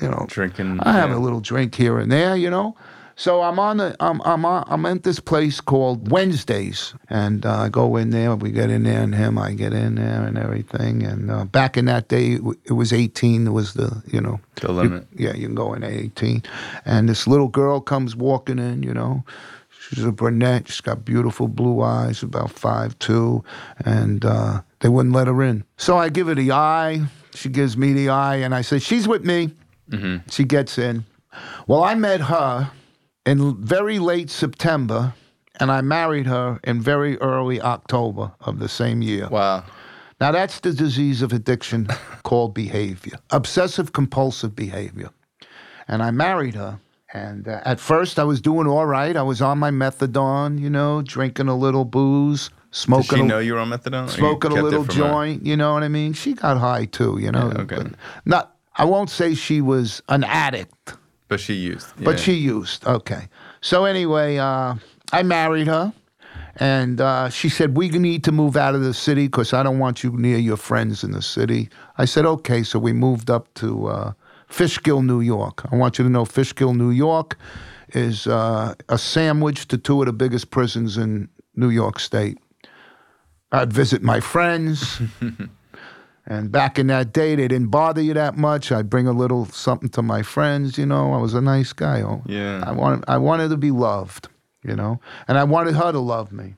you know, Drinking. I have yeah. a little drink here and there, you know. So I'm on the I'm I'm on, I'm at this place called Wednesdays, and uh, I go in there. We get in there, and him, I get in there, and everything. And uh, back in that day, it, was 18. It Was the you know The limit. yeah, you can go in at 18. And this little girl comes walking in, you know. She's a brunette. She's got beautiful blue eyes, about five two, and uh, they wouldn't let her in. So I give her the eye. She gives me the eye, and I say, "She's with me." She gets in. Well, I met her in very late September, and I married her in very early October of the same year. Wow. Now, that's the disease of addiction *laughs* called behavior, obsessive compulsive behavior. And I married her. And uh, at first, I was doing all right. I was on my methadone, you know, drinking a little booze, smoking. Did she a, know you were on methadone? smoking a little from her? joint. You know what I mean? She got high too, you know. Yeah, okay. not. I won't say she was an addict, But she used. but she used. Okay. So anyway, uh, I married her, and uh, she said we need to move out of the city because I don't want you near your friends in the city. I said okay. So we moved up to uh, Fishkill, New York. I want you to know Fishkill, New York, is uh, a sandwich to two of the biggest prisons in New York State. I'd visit my friends. *laughs* And back in that day, they didn't bother you that much. I'd bring a little something to my friends. You know, I was a nice guy. Oh, Yeah. I wanted, I wanted to be loved. You know, and I wanted her to love me.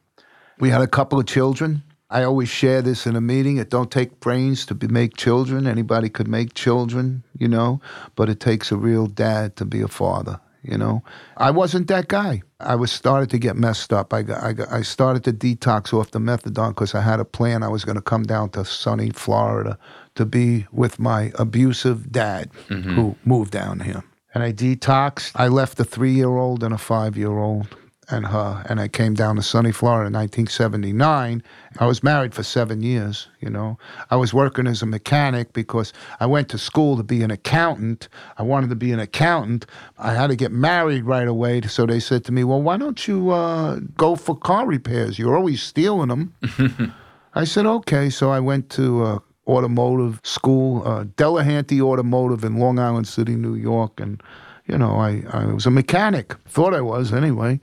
We had a couple of children. I always share this in a meeting. It don't take brains to be, make children. Anybody could make children, you know, but it takes a real dad to be a father. You know, I wasn't that guy. I was started to get messed up. I got, I, got, I started to detox off the methadone because I had a plan. I was going to come down to sunny Florida to be with my abusive dad mm-hmm. who moved down here. And I detoxed. I left a three year old and a five year old and her, and I came down to sunny Florida in 1979. I was married for seven years, you know. I was working as a mechanic because I went to school to be an accountant. I wanted to be an accountant. I had to get married right away, so they said to me, Well, why don't you uh, go for car repairs? You're always stealing them. *laughs* I said, Okay. So I went to uh, automotive school, uh, Delahanty Automotive in Long Island City, New York, and you know, I, I was a mechanic. Thought I was anyway.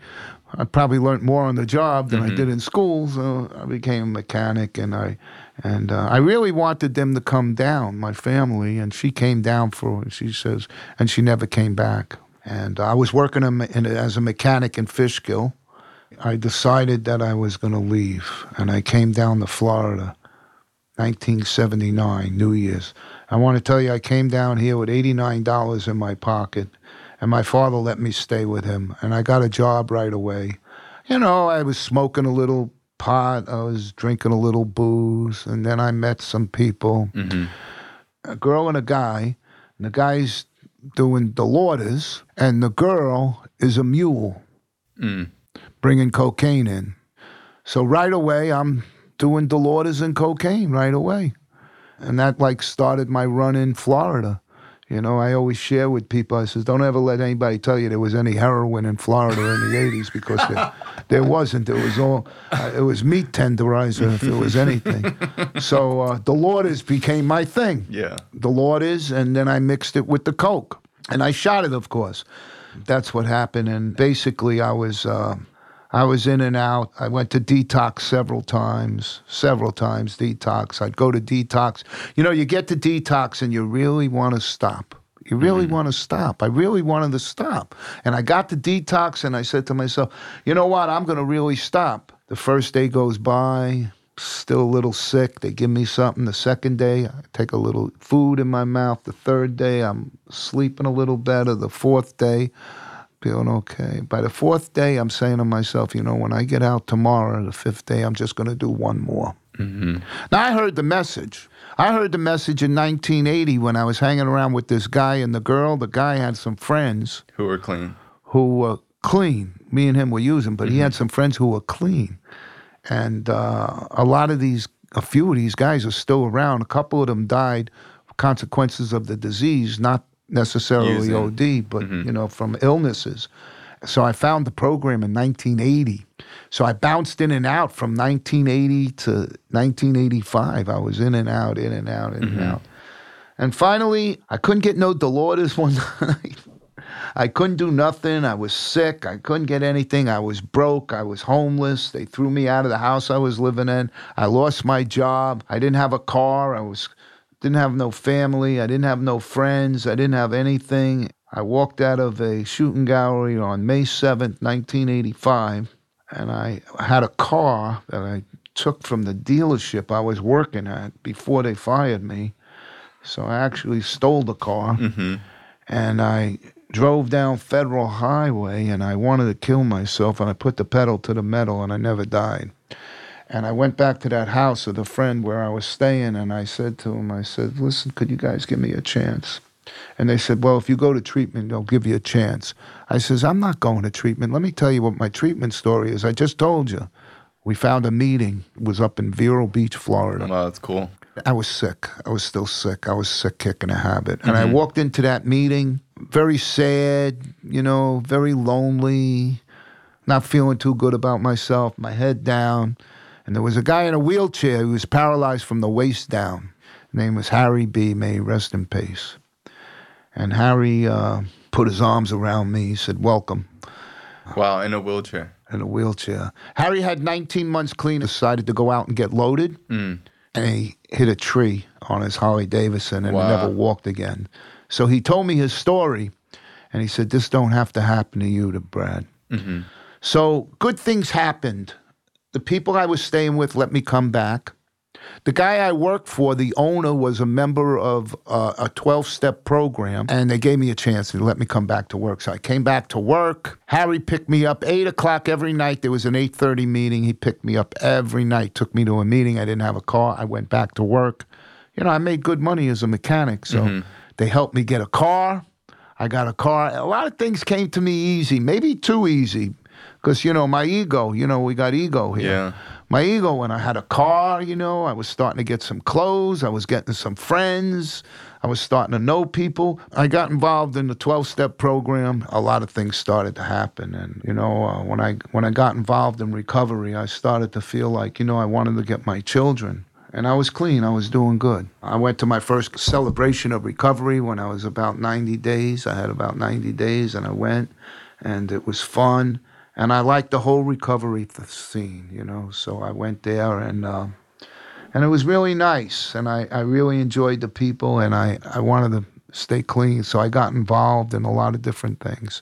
I probably learned more on the job than I did in school, so I became a mechanic, and I and uh, I really wanted them to come down, my family, and she came down for. She says, and she never came back. And I was working in, in, as a mechanic in Fishkill. I decided that I was going to leave, and I came down to Florida. 1979, New Year's. I want to tell you, I came down here with $89 in my pocket, and my father let me stay with him, and I got a job right away. You know, I was smoking a little pot, I was drinking a little booze, and then I met some people a girl and a guy, and the guy's doing Dilaudid, and the girl is a mule Mm. bringing cocaine in. So right away, I'm doing the Dilaudid and cocaine right away. And that like started my run in Florida. You know, I always share with people, I says, don't ever let anybody tell you there was any heroin in Florida in the *laughs* 80s because there, there wasn't. It was all, uh, it was meat tenderizer if there was anything. *laughs* So uh, Dilaudid became my thing. Yeah. The Lord is, and then I mixed it with the Coke. And I shot it, of course. That's what happened. And basically, I was. Uh, I was in and out. I went to detox several times, several times detox. I'd go to detox. You know, you get to detox and you really want to stop. You really mm-hmm. want to stop. I really wanted to stop. And I got to detox and I said to myself, you know what? I'm going to really stop. The first day goes by, still a little sick. They give me something. The second day, I take a little food in my mouth. The third day, I'm sleeping a little better. The fourth day, feeling okay. By the fourth day, I'm saying to myself, you know, when I get out tomorrow, the fifth day, I'm just going to do one more. Now, I heard the message. I heard the message in 1980 when I was hanging around with this guy and the girl. The guy had some friends Who were clean. who were clean. Me and him were using, but he had some friends who were clean. And uh, a lot of these, a few of these guys are still around. A couple of them died consequences of the disease, not necessarily. OD, but mm-hmm. you know from illnesses. So I found the program in 1980. So I bounced in and out from 1980 to 1985. I was in and out, in and out, in and mm-hmm. out. And finally, I couldn't get no Dilaudid *laughs* one night. I couldn't do nothing. I was sick. I couldn't get anything. I was broke. I was homeless. They threw me out of the house I was living in. I lost my job. I didn't have a car. I was didn't have no family. I didn't have no friends. I didn't have anything. I walked out of a shooting gallery on May 7th, 1985, and I had a car that I took from the dealership I was working at before they fired me. So I actually stole the car mm-hmm. and I drove down Federal Highway and I wanted to kill myself and I put the pedal to the metal and I never died. And I went back to that house of the friend where I was staying and I said to him, I said, listen, could you guys give me a chance? And they said, well, if you go to treatment, they'll give you a chance. I says, I'm not going to treatment. Let me tell you what my treatment story is. I just told you. We found a meeting. It was up in Vero Beach, Florida. Wow, that's cool. I was sick. I was still sick. I was sick kicking a habit. And I mm-hmm. walked into that meeting very sad, you know, very lonely, not feeling too good about myself, my head down. And there was a guy in a wheelchair who was paralyzed from the waist down. His name was Harry B. May rest in peace. And Harry uh, put his arms around me. He said, Welcome Wow, in a wheelchair. in a wheelchair. Harry had 19 months clean, decided to go out and get loaded, and he hit a tree on his Harley Davidson and Wow. never walked again. So he told me his story, and he said, "This don't have to happen to you, to Brad." So good things happened. The people I was staying with let me come back. The guy I worked for, the owner, was a member of uh, a 12 step program, and they gave me a chance to let me come back to work. So I came back to work. Harry picked me up 8 o'clock every night. There was an 8.30 meeting. He picked me up every night, took me to a meeting. I didn't have a car. I went back to work. You know, I made good money as a mechanic, so they helped me get a car. I got a car. A lot of things came to me easy, maybe too easy, because, you know, my ego, you know, we got ego here Yeah. my ego when I had a car, you know, I was starting to get some clothes, I was getting some friends, I was starting to know people. I got involved in the 12-step program. A lot of things started to happen and you know, uh, when I when I got involved in recovery, I started to feel like, you know, I wanted to get my children and I was clean. I was doing good. I went to my first celebration of recovery when I was about 90 days. I had about 90 days and I went and it was fun. And I liked the whole recovery scene, you know. So I went there and uh, and it was really nice. And I, I really enjoyed the people and I, I wanted to stay clean. So I got involved in a lot of different things.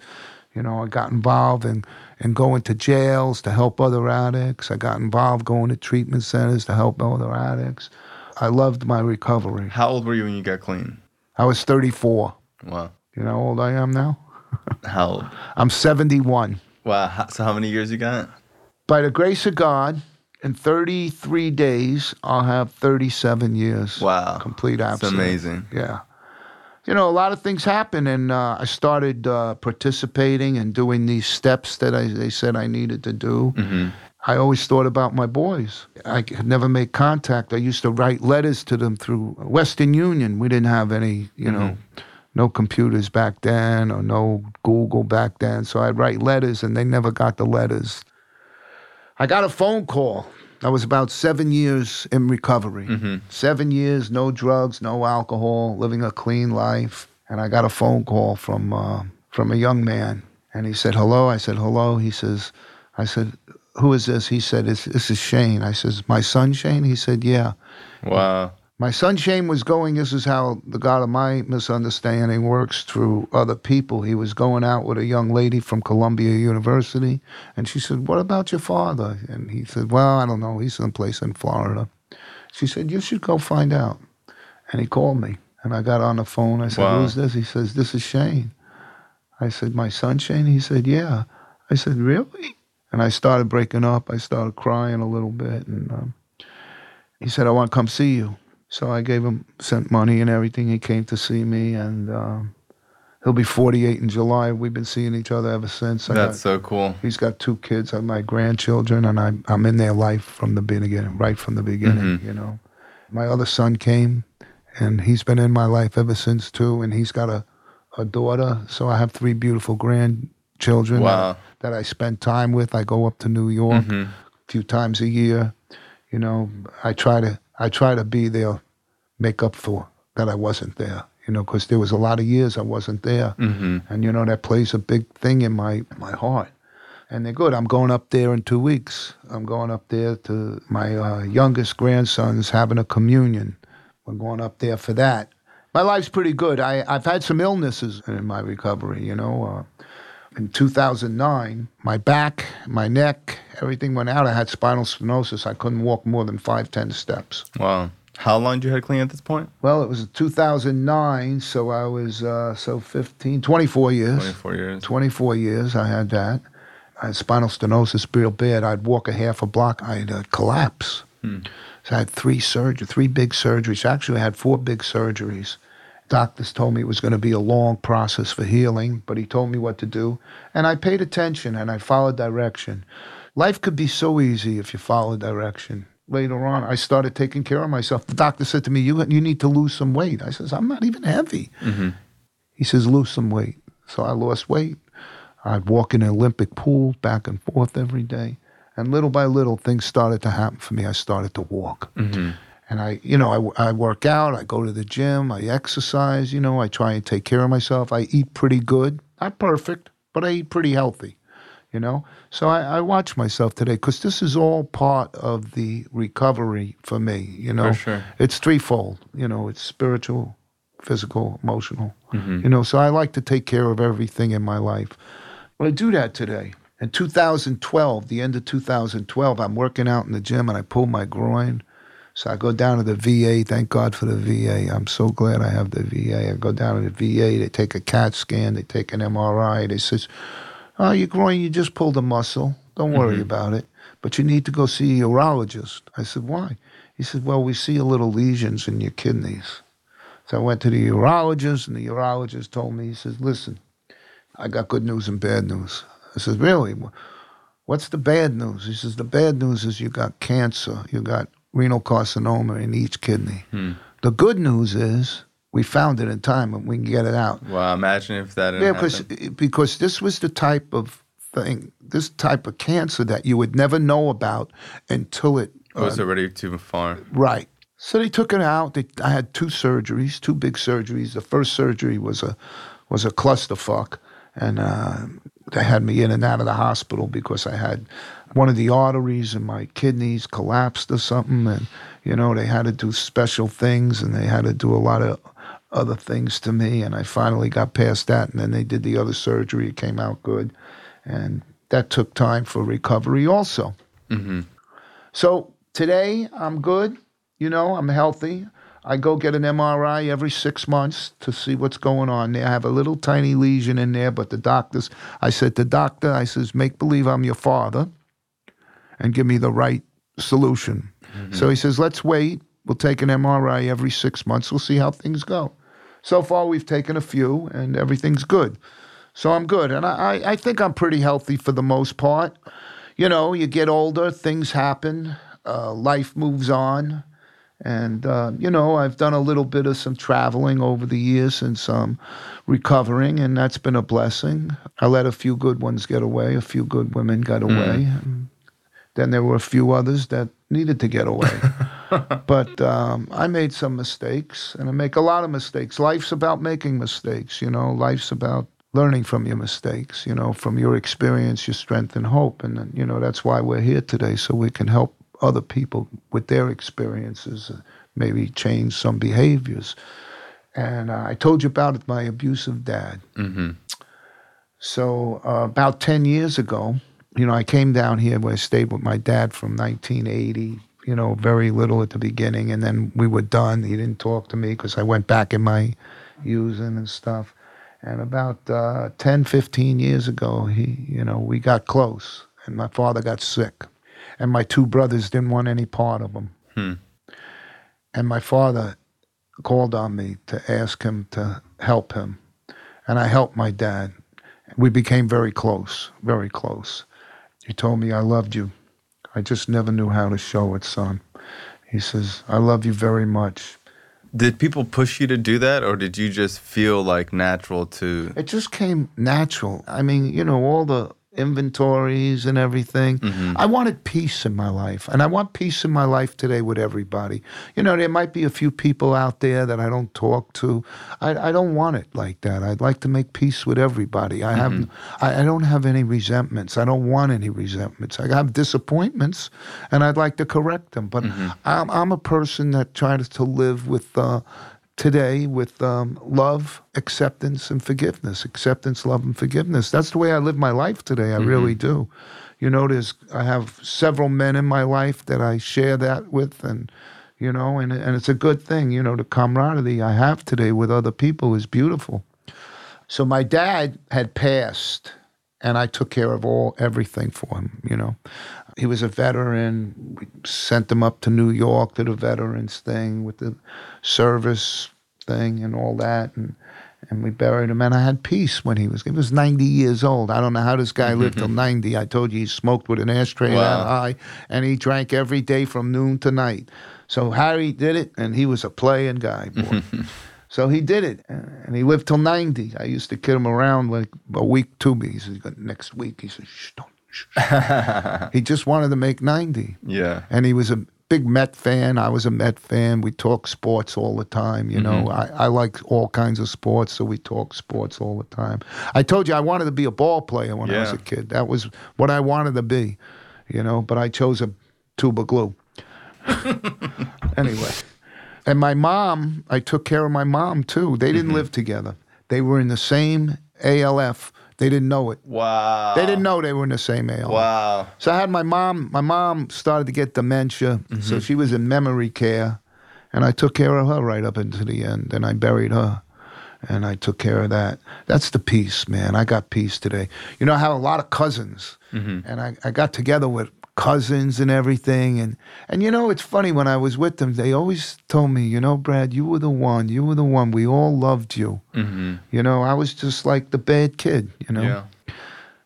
You know, I got involved in, in going to jails to help other addicts. I got involved going to treatment centers to help other addicts. I loved my recovery. How old were you when you got clean? I was 34. Wow. You know how old I am now? *laughs* How old? I'm 71. Wow. So how many years you got? By the grace of God, in 33 days, I'll have 37 years. Wow. Complete That's abstinence. amazing. Yeah. You know, a lot of things happen, and uh, I started uh, participating and doing these steps that I, they said I needed to do. I always thought about my boys. I could never make contact. I used to write letters to them through Western Union. We didn't have any, you know, no computers back then or no Google back then. So I'd write letters, and they never got the letters. I got a phone call. I was about seven years in recovery. Seven years, no drugs, no alcohol, living a clean life. And I got a phone call from uh, from a young man, and he said, "Hello." I said, "Hello." He says, "I said, who is this?" He said, "This this is Shane." I says, "My son Shane." He said, "Yeah." Wow. My son Shane was going, this is how the God of my misunderstanding works through other people. He was going out with a young lady from Columbia University, and she said, What about your father? And he said, Well, I don't know. He's someplace in Florida. She said, You should go find out. And he called me, and I got on the phone. I said, Wow. Who's this? He says, This is Shane. I said, My son Shane? He said, Yeah. I said, Really? And I started breaking up. I started crying a little bit, and um, he said, I want to come see you. So I gave him, sent money and everything. He came to see me, and um, he'll be 48 in July. We've been seeing each other ever since. I That's got, so cool. he's got two kids, I'm my grandchildren, and I'm, I'm in their life from the beginning, right from the beginning, mm-hmm. you know. My other son came, and he's been in my life ever since, too, and he's got a, a daughter. So I have three beautiful grandchildren Wow. that, that I spend time with. I go up to New York mm-hmm. a few times a year. You know, I try to I try to be there, make up for that I wasn't there. You know, because there was a lot of years I wasn't there, and you know that plays a big thing in my my heart. And they're good. I'm going up there in two weeks. I'm going up there to my uh, youngest grandson's having a communion. We're going up there for that. My life's pretty good. I, I've had some illnesses in my recovery, you know. Uh, in 2009, my back, my neck, everything went out. I had spinal stenosis. I couldn't walk more than five, ten steps. Wow. How long did you head clean at this point? Well, it was 2009, so I was uh, so 15, 24 years. 24 years. 24 years I had that. I had spinal stenosis real bad. I'd walk a half a block, I'd uh, collapse. So I had three surgery, three big surgeries. Actually, I had four big surgeries. Doctors told me it was going to be a long process for healing, but he told me what to do. And I paid attention and I followed direction. Life could be so easy if you follow direction. Later on, I started taking care of myself. The doctor said to me, You, you need to lose some weight. I says, I'm not even heavy. Mm-hmm. He says, Lose some weight. So I lost weight. I'd walk in an Olympic pool back and forth every day. And little by little, things started to happen for me. I started to walk. Mm-hmm. And I, you know, I, I work out, I go to the gym, I exercise, you know, I try and take care of myself. I eat pretty good. Not perfect, but I eat pretty healthy, you know? So I, I watch myself today because this is all part of the recovery for me, you know? Sure. It's threefold, you know, it's spiritual, physical, emotional, mm-hmm. you know? So I like to take care of everything in my life. But I do that today. In 2012, the end of 2012, I'm working out in the gym and I pull my groin. So I go down to the VA. Thank God for the VA. I'm so glad I have the VA. I go down to the VA. They take a CAT scan. They take an MRI. They says, "Oh, your groin, you just pulled a muscle. Don't worry mm-hmm. about it. But you need to go see a urologist." I said, "Why?" He said, "Well, we see a little lesions in your kidneys." So I went to the urologist, and the urologist told me, he says, "Listen, I got good news and bad news." I said, "Really? What's the bad news?" He says, "The bad news is you got cancer. You got renal carcinoma in each kidney. Hmm. The good news is we found it in time and we can get it out." Wow. Imagine if that didn't Yeah, because eh, because this was the type of thing, this type of cancer that you would never know about until it oh, It was uh, already too far. Right. So they took it out. They, I had two surgeries, two big surgeries. The first surgery was a was a clusterfuck, and uh, they had me in and out of the hospital because I had one of the arteries in my kidneys collapsed or something, and you know they had to do special things, and they had to do a lot of other things to me, and I finally got past that, and then they did the other surgery. It came out good, and that took time for recovery also. Mm-hmm. So today I'm good. You know, I'm healthy. I go get an MRI every six months to see what's going on there. I have a little tiny lesion in there, but the doctors, I said to doctor, I says, make believe I'm your father and give me the right solution. So he says, let's wait. We'll take an MRI every six months. We'll see how things go. So far, we've taken a few and everything's good. So I'm good. And I, I think I'm pretty healthy for the most part. You know, you get older, things happen, uh, life moves on. And, uh, you know, I've done a little bit of some traveling over the years and some recovering, and that's been a blessing. I let a few good ones get away, a few good women got away. And then there were a few others that needed to get away. *laughs* but um, I made some mistakes, and I make a lot of mistakes. Life's about making mistakes, you know, life's about learning from your mistakes, you know, from your experience, your strength and hope. And, you know, that's why we're here today, so we can help other people with their experiences, uh, maybe change some behaviors. And uh, I told you about my abusive dad. Mm-hmm. So uh, about 10 years ago, you know, I came down here where I stayed with my dad from 1980, you know, very little at the beginning. And then we were done. He didn't talk to me because I went back in my using and stuff. And about uh, 10, 15 years ago, he, you know, we got close. And my father got sick. And my two brothers didn't want any part of him. Hmm. And my father called on me to ask him to help him. And I helped my dad. We became very close, very close. He told me, I loved you. I just never knew how to show it, son. He says, I love you very much, Did people push you to do that, or did you just feel like natural to? It just came natural. I mean, you know, all the inventories and everything. Mm-hmm. I wanted peace in my life, and I want peace in my life today with everybody. You know, there might be a few people out there that I don't talk to. I, I don't want it like that. I'd like to make peace with everybody. I have, Mm-hmm. I, I don't have any resentments. I don't want any resentments. I have disappointments, and I'd like to correct them. But Mm-hmm. I'm, I'm a person that tries to live with. Uh, today with um, love, acceptance, and forgiveness. Acceptance, love, and forgiveness. That's the way I live my life today. I really do. You notice I have several men in my life that I share that with, and you know, and and it's a good thing. You know, the camaraderie I have today with other people is beautiful. So my dad had passed, and I took care of all everything for him. You know, he was a veteran. We sent him up to New York to the veterans thing with the service thing and all that, and and we buried him. And I had peace when he was he was ninety years old. I don't know how this guy lived mm-hmm. till ninety. I told you he smoked with an ashtray Wow. that high, and he drank every day from noon to night. So Harry did it, and he was a playing guy, boy. *laughs* So he did it, and he lived till 90. I used to kid him around like a week to me. He said, next week. He said, shh, don't. Shh. *laughs* he just wanted to make 90. Yeah. And he was a big Met fan. I was a Met fan. We talk sports all the time. You know, Mm-hmm. I, I like all kinds of sports, so we talk sports all the time. I told you I wanted to be a ball player when I was a kid. That was what I wanted to be, you know, but I chose a tube of glue. *laughs* anyway. And my mom, I took care of my mom too. They Mm-hmm. didn't live together. They were in the same ALF. They didn't know it. Wow. They didn't know they were in the same ALF. Wow. So I had my mom. My mom started to get dementia, so she was in memory care, and I took care of her right up into the end. And I buried her, and I took care of that. That's the peace, man. I got peace today. You know, I have a lot of cousins, and I, I got together with cousins and everything. And and you know, it's funny when I was with them, they always told me, you know, Brad, you were the one. You were the one. We all loved you. Mm-hmm. You know, I was just like the bad kid. You know. Yeah.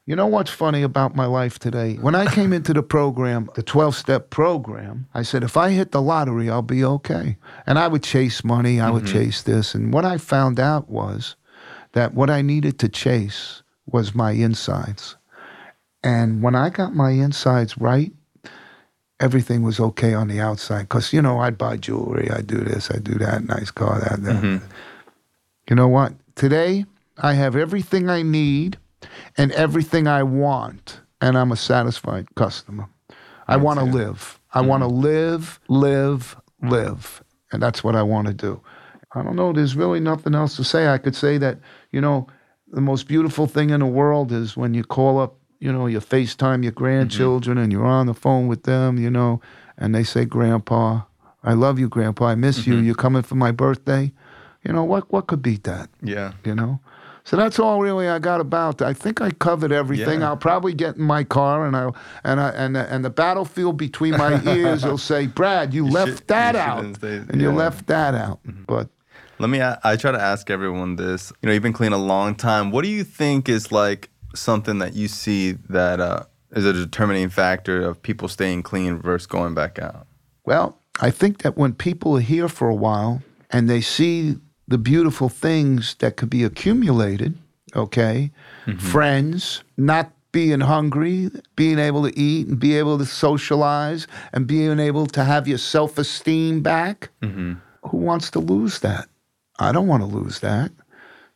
You know what's funny about my life today? When I came into the *laughs* program, the 12 step program, I said, if I hit the lottery, I'll be okay. And I would chase money, I would chase this. And what I found out was that what I needed to chase was my insides. And when I got my insides right, everything was okay on the outside. Because, you know, I'd buy jewelry, I'd do this, I'd do that, nice car, that, that. Mm-hmm. You know what? Today, I have everything I need and everything I want, and I'm a satisfied customer. I want to live. I mm-hmm. want to live, live, live. And that's what I want to do. I don't know. There's really nothing else to say. I could say that, you know, the most beautiful thing in the world is when you call up, you know, you FaceTime your mm-hmm. grandchildren and you're on the phone with them, you know, and they say, Grandpa, I love you, Grandpa. I miss you. Mm-hmm. You're coming for my birthday. You know, what, what could beat that? Yeah. you know. So that's all really I got about. I think I covered everything. Yeah. I'll probably get in my car and I and I and the, and the battlefield between my *laughs* ears will say, "Brad, you, left should- that you out, say- and you left that out." Mm-hmm. But Let me. I try to ask everyone this. You know, you've been clean a long time. What do you think is like something that you see that uh, is a determining factor of people staying clean versus going back out? well, I think that when people are here for a while and they see the beautiful things that could be accumulated, okay, friends, not being hungry, being able to eat and be able to socialize and being able to have your self esteem back. Who wants to lose that? I don't want to lose that.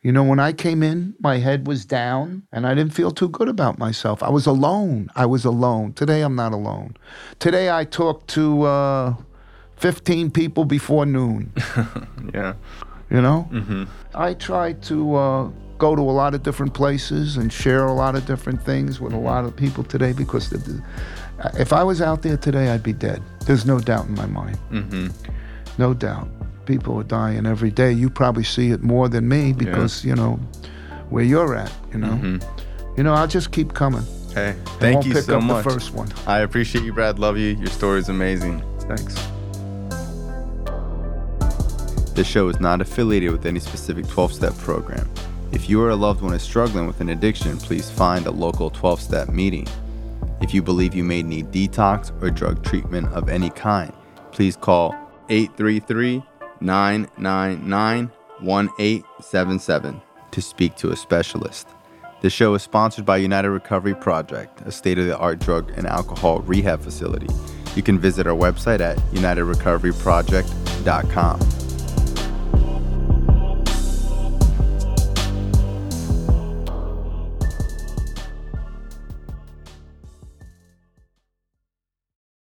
You know, when I came in, my head was down and I didn't feel too good about myself. I was alone. I was alone. Today, I'm not alone. Today, I talked to uh, 15 people before noon. *laughs* Yeah. You know, Mm-hmm. I try to uh, go to a lot of different places and share a lot of different things with a lot of people today because the, the- if I was out there today, I'd be dead. There's no doubt in my mind. Mm-hmm. No doubt. People are dying every day. You probably see it more than me because, you know, where you're at, you know. Mm-hmm. You know, I'll just keep coming. Hey, thank you so up much. the first one. I appreciate you, Brad. Love you. Your story is amazing. Thanks. This show is not affiliated with any specific 12 step program. If you or a loved one is struggling with an addiction, please find a local 12 step meeting. If you believe you may need detox or drug treatment of any kind, please call 833 999 1877 to speak to a specialist. The show is sponsored by United Recovery Project, a state of the art drug and alcohol rehab facility. You can visit our website at unitedrecoveryproject.com.